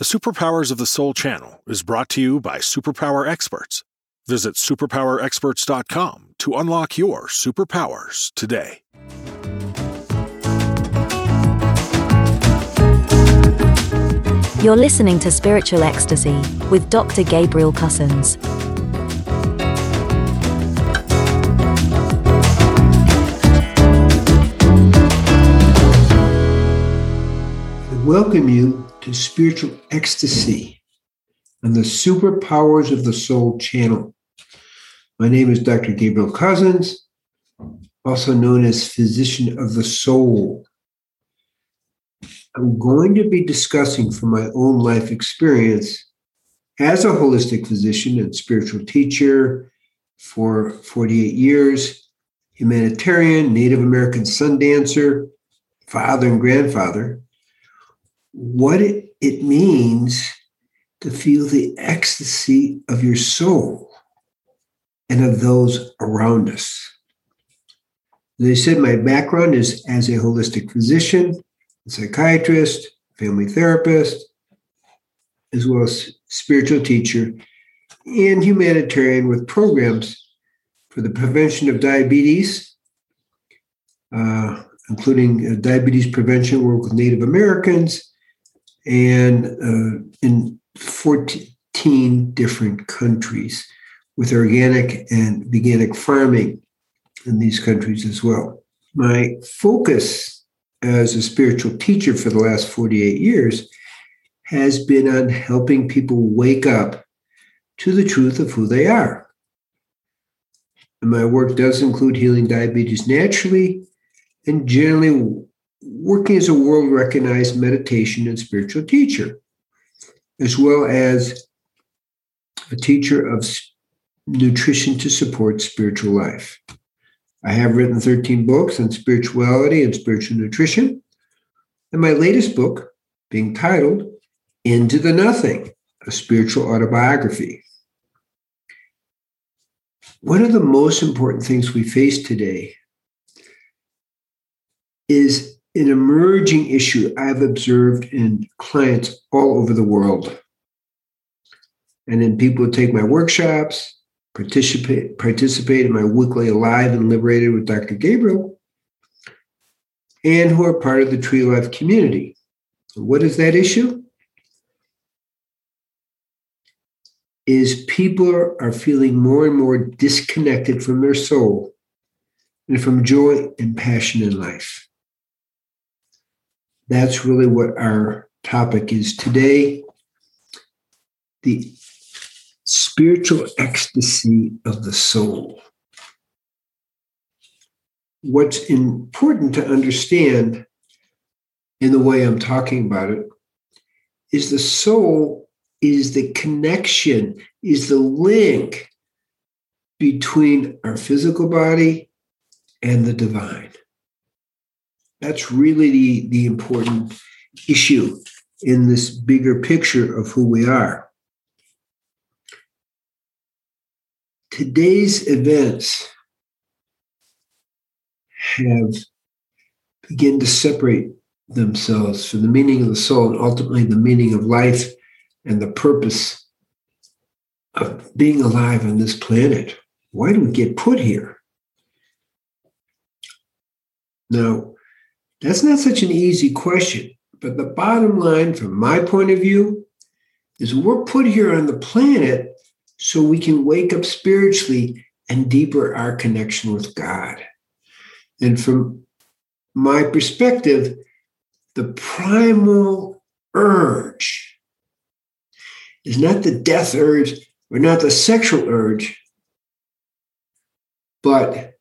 The Superpowers of the Soul channel is brought to you by Superpower Experts. Visit superpowerexperts.com to unlock your superpowers today. You're listening to Spiritual Ecstasy with Dr. Gabriel Cousens. Welcome you to Spiritual Ecstasy and the Superpowers of the Soul channel. My name is Dr. Gabriel Cousens, also known as Physician of the Soul. I'm going to be discussing from my own life experience as a holistic physician and spiritual teacher for 48 years, humanitarian, Native American sun dancer, father and grandfather, what it, it means to feel the ecstasy of your soul and of those around us. I said, my background is as a holistic physician, a psychiatrist, family therapist, as well as spiritual teacher and humanitarian with programs for the prevention of diabetes, uh, including uh, diabetes prevention work with Native Americans and uh, in 14 different countries with organic and veganic farming in these countries as well. My focus as a spiritual teacher for the last 48 years has been on helping people wake up to the truth of who they are. And my work does include healing diabetes naturally and generally working as a world recognized meditation and spiritual teacher, as well as a teacher of nutrition to support spiritual life. I have written 13 books on spirituality and spiritual nutrition. And my latest book, being titled Into the Nothing, a spiritual autobiography. One of the most important things we face today is an emerging issue I've observed in clients all over the world. And in people who take my workshops, participate participate in my weekly Alive and Liberated with Dr. Gabriel, and who are part of the Tree Life community. What is that issue? Is people are feeling more and more disconnected from their soul and from joy and passion in life. That's really what our topic is today. The spiritual ecstasy of the soul. What's important to understand in the way I'm talking about it is the soul is the connection, is the link between our physical body and the divine. That's really the, the important issue in this bigger picture of who we are. today's events have begin to separate themselves from the meaning of the soul and ultimately the meaning of life and the purpose of being alive on this planet. Why do we get put here? Now, that's not such an easy question, but the bottom line, from my point of view, is we're put here on the planet so we can wake up spiritually and deeper our connection with God. And from my perspective, the primal urge is not the death urge or not the sexual urge, but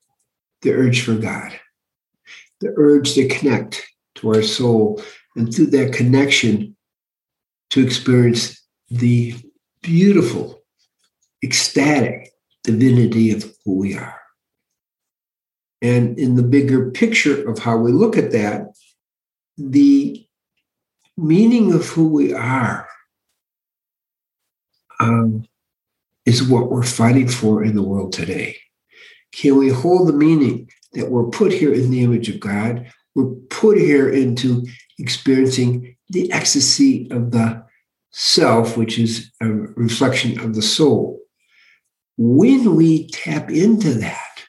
the urge for God, the urge to connect to our soul, and through that connection, to experience the beautiful ecstatic divinity of who we are. And in the bigger picture of how we look at that, the meaning of who we are um, is what we're fighting for in the world today. Can we hold the meaning that we're put here in the image of God? We're put here into experiencing the ecstasy of the self, which is a reflection of the soul. When we tap into that,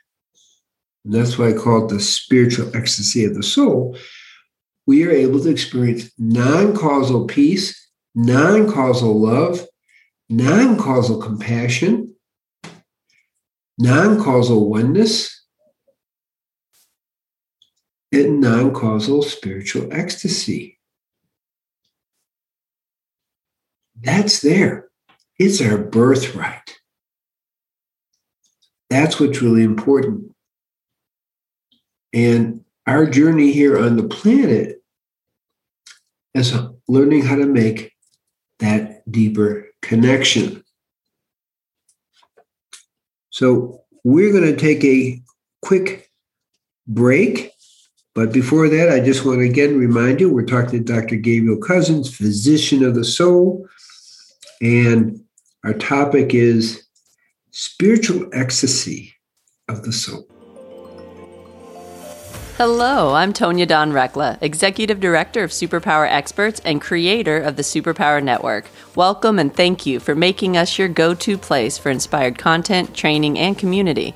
and that's why I call it the spiritual ecstasy of the soul, we are able to experience non causal peace, non causal love, non causal compassion, non causal oneness, and non causal spiritual ecstasy. That's there. It's our birthright. That's what's really important. And our journey here on the planet is learning how to make that deeper connection. So we're going to take a quick break. But before that, I just want to again remind you we're talking to Dr. Gabriel Cousens, physician of the soul. And our topic is spiritual ecstasy of the soul. Hello, I'm Tonya Dawn Recla, Executive Director of Superpower Experts and creator of the Superpower Network. Welcome and thank you for making us your go to place for inspired content, training, and community.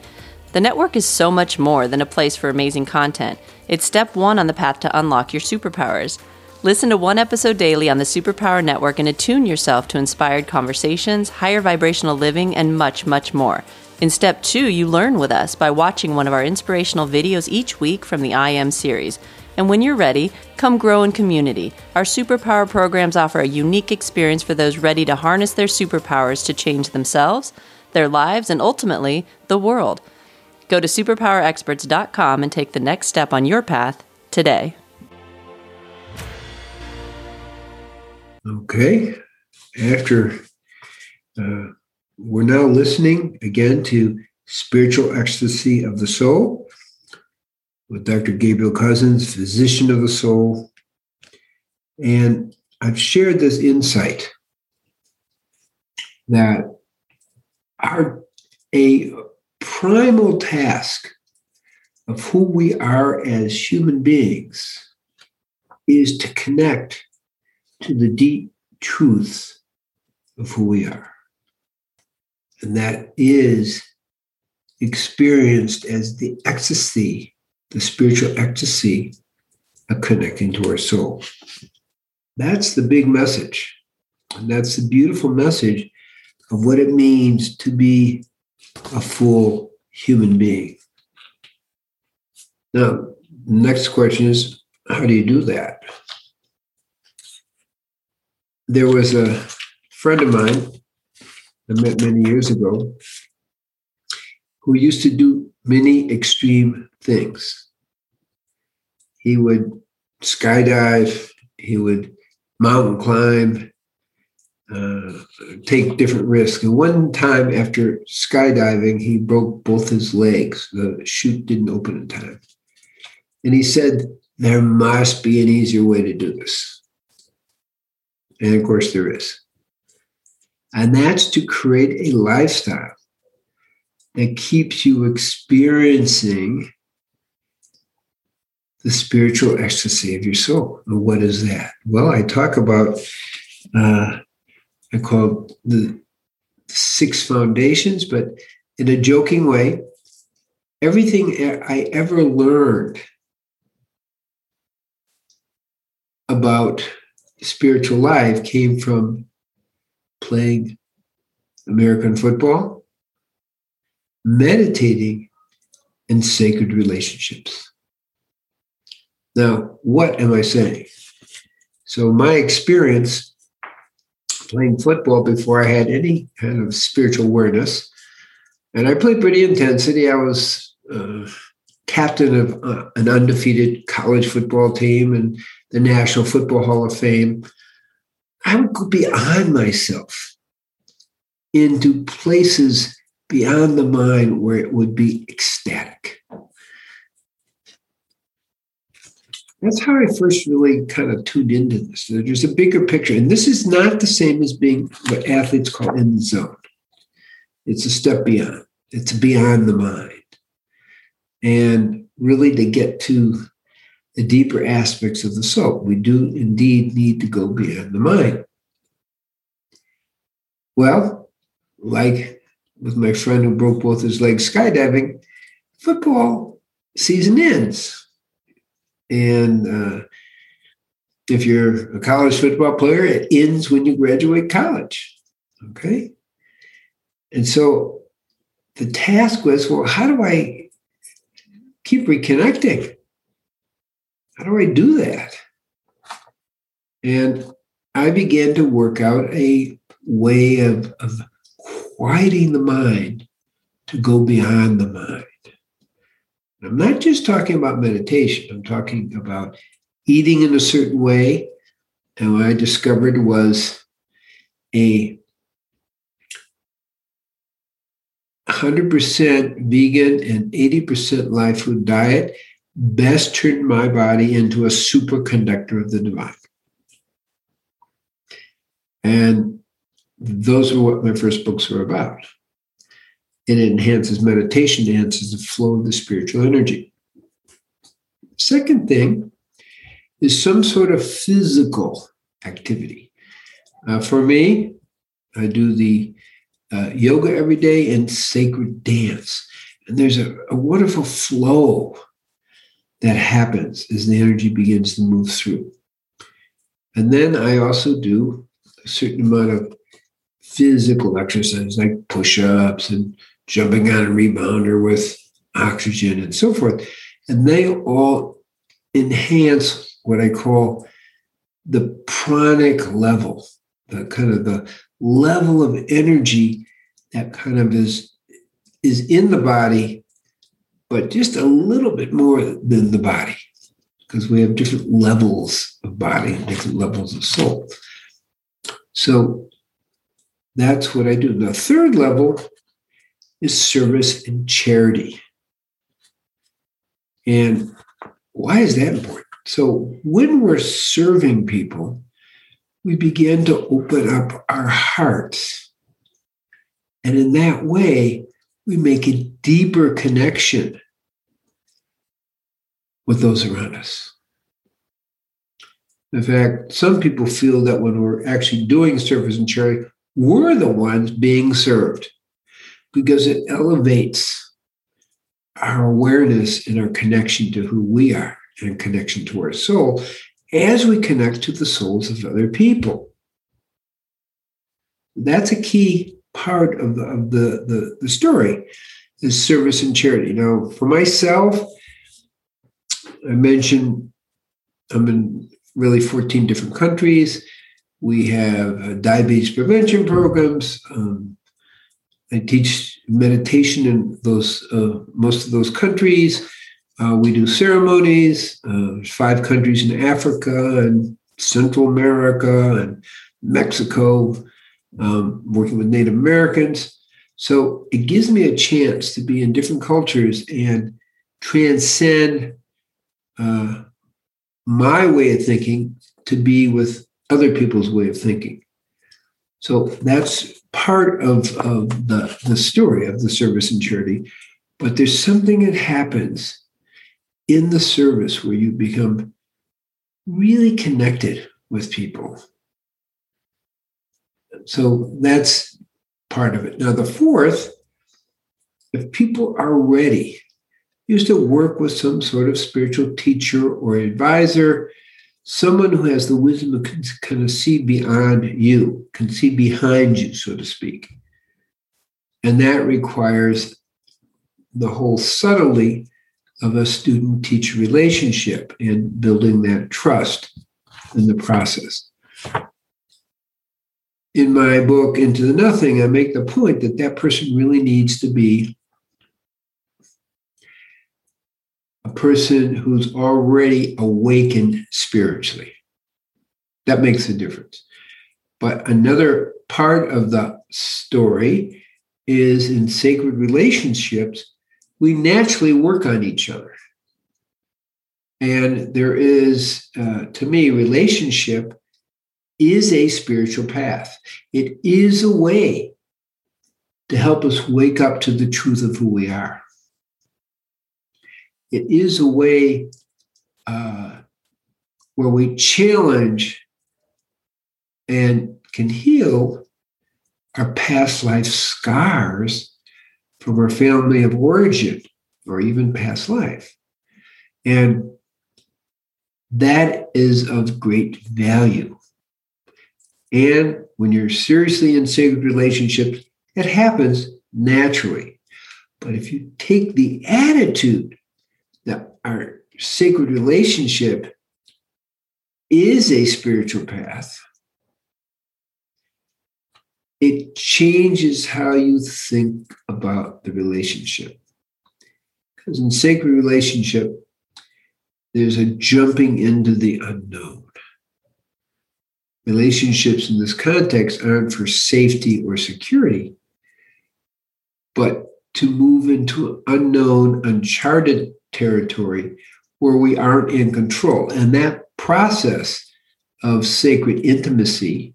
The network is so much more than a place for amazing content. It's step one on the path to unlock your superpowers. Listen to one episode daily on the Superpower Network and attune yourself to inspired conversations, higher vibrational living, and much, much more. In step two, you learn with us by watching one of our inspirational videos each week from the I Am series. And when you're ready, come grow in community. Our superpower programs offer a unique experience for those ready to harness their superpowers to change themselves, their lives, and ultimately, the world. Go to superpowerexperts.com and take the next step on your path today. Okay. After uh, we're now listening again to Spiritual Ecstasy of the Soul with Dr. Gabriel Cousens, physician of the soul. And I've shared this insight that our a primal task of who we are as human beings is to connect to the deep truths of who we are and that is experienced as the ecstasy, the spiritual ecstasy of connecting to our soul. That's the big message. And that's the beautiful message of what it means to be a full human being. Now, next question is how do you do that? There was a friend of mine I met many years ago, who used to do many extreme things. He would skydive, he would mountain climb, uh, take different risks. And one time after skydiving, he broke both his legs. The chute didn't open in time. And he said, There must be an easier way to do this. And of course, there is. And that's to create a lifestyle that keeps you experiencing the spiritual ecstasy of your soul. And what is that? Well, I talk about, uh, I call the six foundations, but in a joking way, everything I ever learned about spiritual life came from playing American football, meditating, and sacred relationships. Now, what am I saying? So, my experience playing football before I had any kind of spiritual awareness, and I played pretty intensity. I was uh, captain of uh, an undefeated college football team and the National Football Hall of Fame. I would go beyond myself into places beyond the mind where it would be ecstatic. That's how I first really kind of tuned into this. There's a bigger picture. And this is not the same as being what athletes call in the zone. It's a step beyond, it's beyond the mind. And really to get to the deeper aspects of the soul. We do indeed need to go beyond the mind. Well, like with my friend who broke both his legs skydiving, football season ends. And uh, if you're a college football player, it ends when you graduate college. Okay. And so the task was well, how do I keep reconnecting? How do I do that? And I began to work out a way of, of quieting the mind to go beyond the mind. I'm not just talking about meditation, I'm talking about eating in a certain way. And what I discovered was a 100% vegan and 80% live food diet best turned my body into a superconductor of the divine. And those are what my first books were about. It enhances meditation, enhances the flow of the spiritual energy. Second thing is some sort of physical activity. Uh, for me, I do the uh, yoga every day and sacred dance. And there's a, a wonderful flow that happens as the energy begins to move through. And then I also do a certain amount of physical exercise like push ups and jumping on a rebounder with oxygen and so forth. And they all enhance what I call the pranic level, the kind of the level of energy that kind of is is in the body, but just a little bit more than the body, because we have different levels of body different levels of soul. So that's what I do. The third level is service and charity. And why is that important? So when we're serving people, we begin to open up our hearts. And in that way, we make a deeper connection with those around us. In fact, some people feel that when we're actually doing service and charity, we're the ones being served because it elevates our awareness and our connection to who we are and connection to our soul as we connect to the souls of other people. That's a key part of the, of the, the, the story is service and charity. Now, for myself, I mentioned I'm in really 14 different countries. We have diabetes prevention programs. Um, I teach meditation in those uh, most of those countries. Uh, we do ceremonies. Uh, five countries in Africa and Central America and Mexico, um, working with Native Americans. So it gives me a chance to be in different cultures and transcend uh, my way of thinking to be with other people's way of thinking. So that's part of, of the, the story of the service and charity. But there's something that happens in the service where you become really connected with people. So that's part of it. Now, the fourth, if people are ready, you to work with some sort of spiritual teacher or advisor, someone who has the wisdom can kind of see beyond you, can see behind you, so to speak. And that requires the whole subtlety of a student teacher relationship and building that trust in the process. In my book, Into the Nothing, I make the point that that person really needs to be a person who's already awakened spiritually. That makes a difference. But another part of the story is in sacred relationships, we naturally work on each other. And there is, uh, to me, relationship is a spiritual path. It is a way to help us wake up to the truth of who we are. It is a way uh, where we challenge and can heal our past life scars from our family of origin or even past life. And that is of great value. And when you're seriously in sacred relationships, it happens naturally. But if you take the attitude that our sacred relationship is a spiritual path, it changes how you think about the relationship. Because in sacred relationship, there's a jumping into the unknown. Relationships in this context aren't for safety or security, but to move into unknown, uncharted territory where we aren't in control. And that process of sacred intimacy,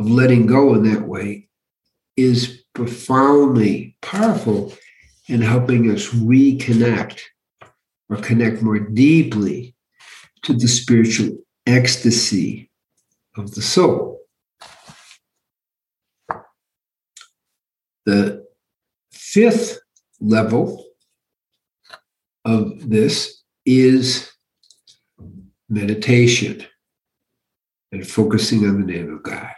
of letting go in that way, is profoundly powerful in helping us reconnect or connect more deeply to the spiritual ecstasy of the soul. The fifth level of this is meditation and focusing on the name of God.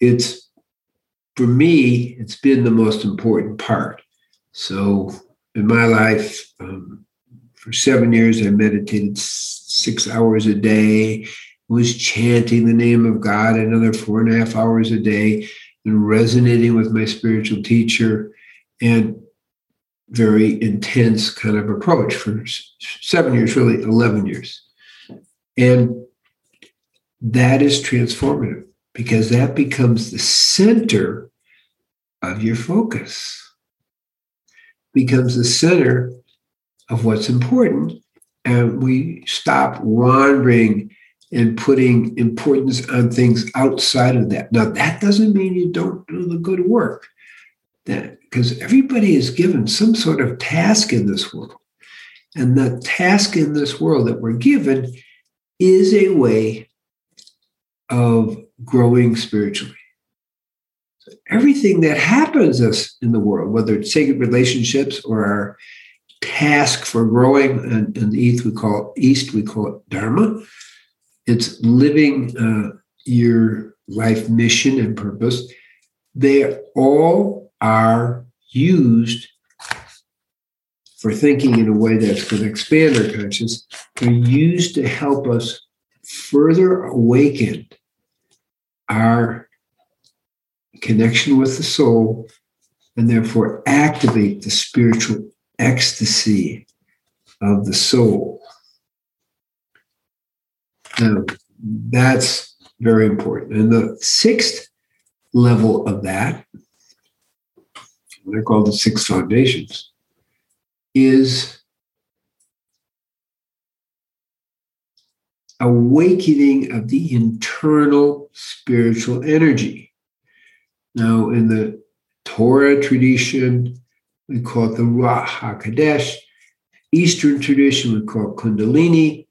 It's, for me, it's been the most important part. So in my life, um, for seven years, I meditated six hours a day, was chanting the name of God another four and a half hours a day, resonating with my spiritual teacher, and very intense kind of approach for seven years, really 11 years. And that is transformative because that becomes the center of your focus becomes the center of what's important. And we stop wandering and putting importance on things outside of that. Now, that doesn't mean you don't do the good work, because everybody is given some sort of task in this world. And the task in this world that we're given is a way of growing spiritually everything that happens us in the world, whether it's sacred relationships or our task for growing, and in the East we call it, East we call it Dharma. It's living uh, your life mission and purpose. They all are used for thinking in a way that's going to expand our consciousness. They're used to help us further awaken our connection with the soul, and therefore activate the spiritual ecstasy of the soul. Now, that's very important. And the sixth level of that, they're called the six foundations, is awakening of the internal spiritual energy. Now, in the Torah tradition, we call it the Ruach HaKodesh. Eastern tradition, we call it Kundalini.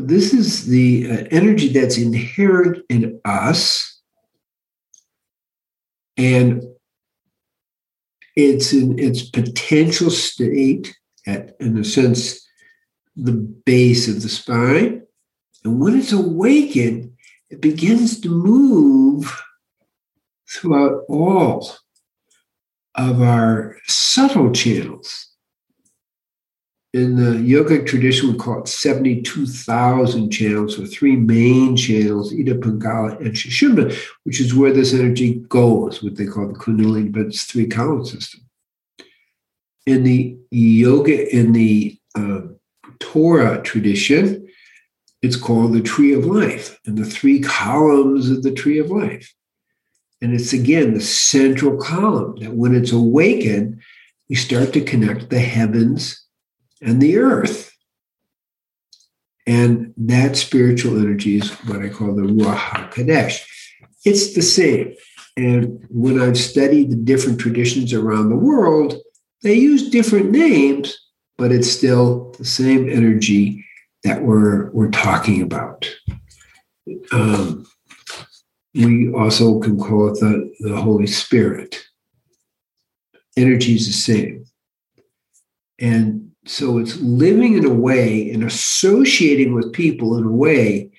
This is the uh, energy that's inherent in us. And it's in its potential state at, in a sense, the base of the spine. And when it's awakened, it begins to move throughout all of our subtle channels. In the yogic tradition, we call it 72,000 channels, or three main channels, Ida Pingala and Sushumna, which is where this energy goes, what they call the Kundalini, but it's three column system. In the yoga, in the uh, Torah tradition, it's called the tree of life, and the three columns of the tree of life. And it's again the central column that when it's awakened, we start to connect the heavens and the earth. And that spiritual energy is what I call the Ruach HaKodesh. It's the same. And when I've studied the different traditions around the world, they use different names, but it's still the same energy that we're, we're talking about. um, we also can call it the, the Holy Spirit. Energy is the same. And so it's living in a way and associating with people in a way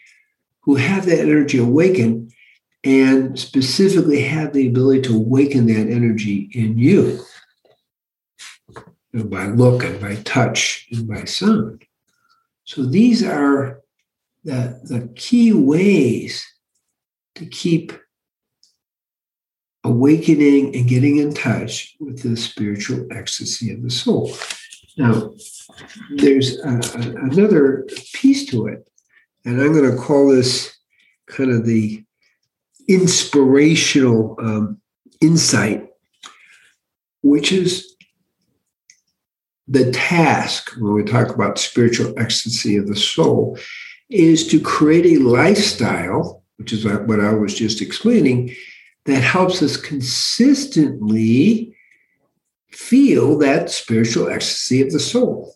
who have that energy awakened and specifically have the ability to awaken that energy in you, by look and by touch and by sound. So these are the, the key ways to keep awakening and getting in touch with the spiritual ecstasy of the soul. Now, there's a, a, another piece to it, and I'm going to call this kind of the inspirational um, insight, which is the task when we talk about spiritual ecstasy of the soul is to create a lifestyle, which is what I was just explaining, that helps us consistently feel that spiritual ecstasy of the soul.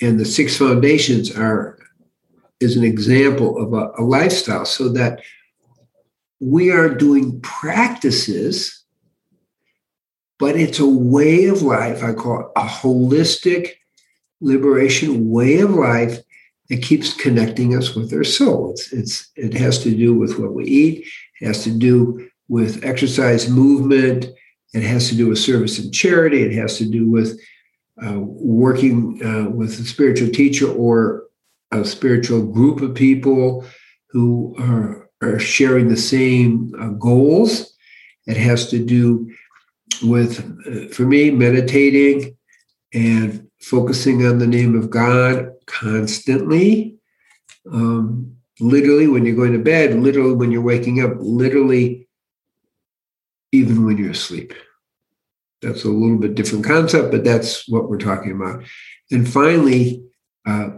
And the six foundations are is an example of a, a lifestyle so that we are doing practices, but it's a way of life. I call it a holistic liberation way of life that keeps connecting us with our soul. It's, it's, it has to do with what we eat, it has to do with exercise, movement, it has to do with service and charity, it has to do with uh, working uh, with a spiritual teacher or a spiritual group of people who are are sharing the same uh, goals. It has to do with, uh, for me, meditating and focusing on the name of God constantly. Um, literally, when you're going to bed, literally, when you're waking up, literally, even when you're asleep. That's a little bit different concept, but that's what we're talking about. And finally, uh,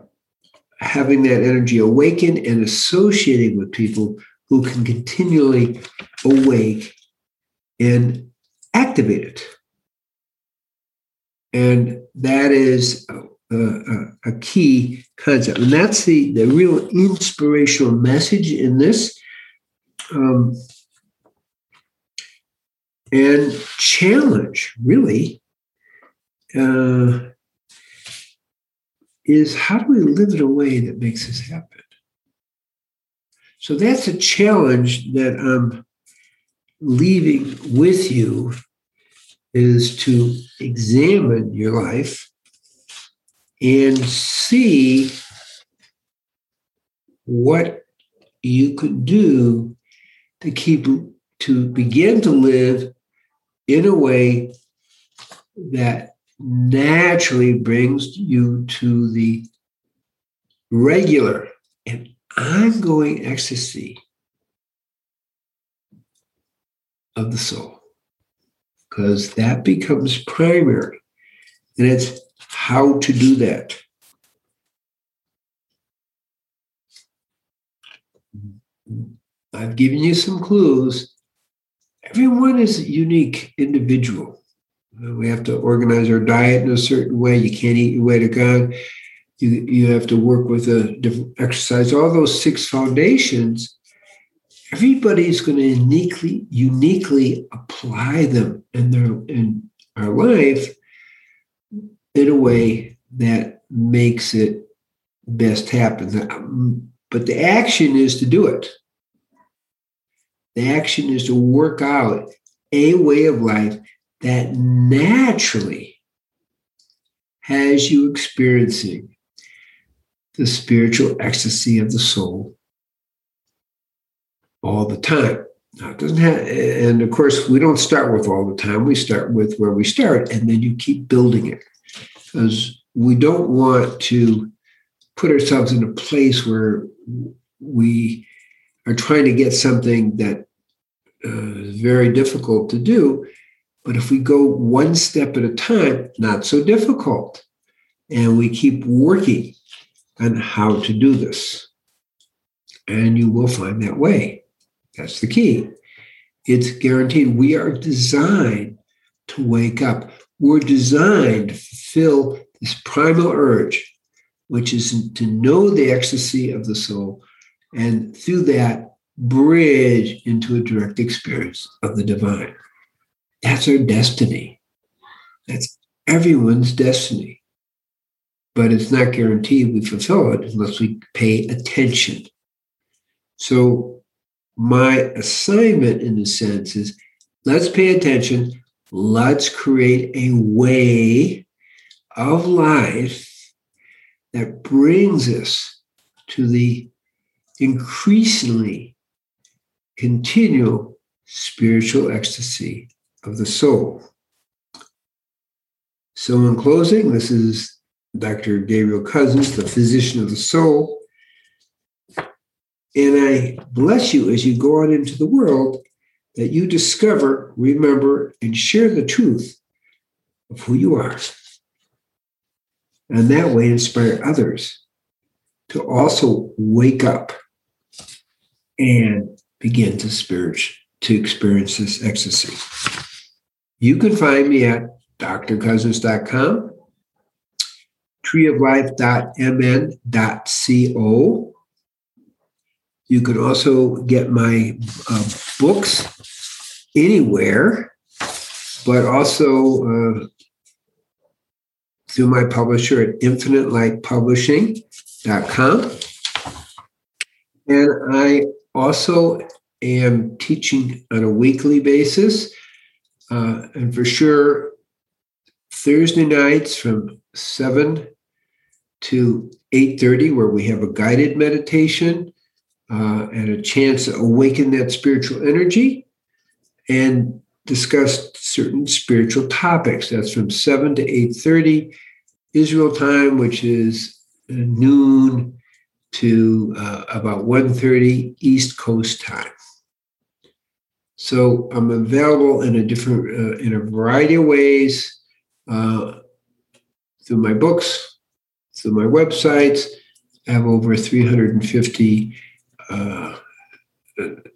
having that energy awaken and associating with people who can continually awake and activate it. And that is a, a, a, key concept. And that's the, the real inspirational message in this. Um, and challenge, really, uh, is how do we live in a way that makes this happen? So that's a challenge that I'm leaving with you is to examine your life and see what you could do to keep to begin to live in a way that naturally brings you to the regular and ongoing ecstasy of the soul. Because that becomes primary and it's how to do that. I've given you some clues everyone is a unique individual we have to organize our diet in a certain way you can't eat your way to god you, you have to work with a different exercise, all those six foundations, everybody's going to uniquely, uniquely apply them in their in our life in a way that makes it best happen. Um, but the action is to do it. The action is to work out a way of life that naturally has you experiencing the spiritual ecstasy of the soul all the time. Now, it doesn't have, and of course, we don't start with all the time. We start with where we start, and then you keep building it because we don't want to put ourselves in a place where we are trying to get something that Uh, is very difficult to do. But if we go one step at a time, not so difficult, and we keep working on how to do this. And you will find that way. That's the key. It's guaranteed. We are designed to wake up. We're designed to fulfill this primal urge, which is to know the ecstasy of the soul, and through that, bridge into a direct experience of the divine. That's our destiny. That's everyone's destiny. But it's not guaranteed we fulfill it unless we pay attention. So, my assignment in a sense is let's pay attention, let's create a way of life that brings us to the increasingly continual spiritual ecstasy of the soul. So, in closing, this is Dr. Gabriel Cousens, the physician of the soul. And I bless you as you go out into the world that you discover, remember, and share the truth of who you are. And that way inspire others to also wake up and begin to spirit to experience this ecstasy. You can find me at drcousens.com, treeoflife.mn.co. You can also get my uh, books anywhere, but also uh, through my publisher at infinitelightpublishing.com. And I also am teaching on a weekly basis. Uh, and for sure, Thursday nights from 7 to 8.30 where we have a guided meditation uh, and a chance to awaken that spiritual energy and discuss certain spiritual topics. That's from 7 to 8.30 Israel time, which is noon to uh, about 1.30 East Coast time. So I'm available in a different, uh, in a variety of ways uh, through my books, through my websites. I have over 350 uh,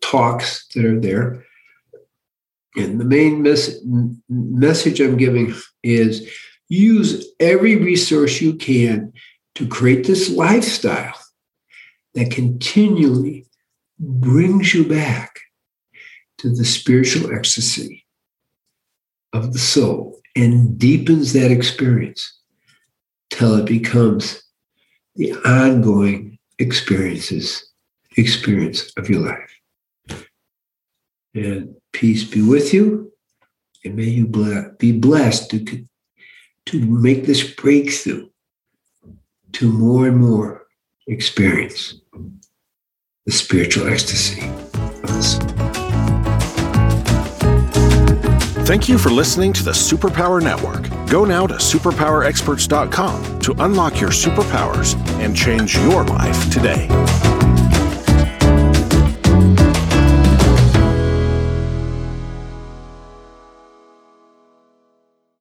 talks that are there. And the main mes- message I'm giving is use every resource you can to create this lifestyle that continually brings you back to the spiritual ecstasy of the soul and deepens that experience till it becomes the ongoing experiences experience of your life. And peace be with you, and may you be blessed to, to make this breakthrough to more and more experience the spiritual ecstasy of the soul. Thank you for listening to the Superpower Network. Go now to superpowerexperts.com to unlock your superpowers and change your life today.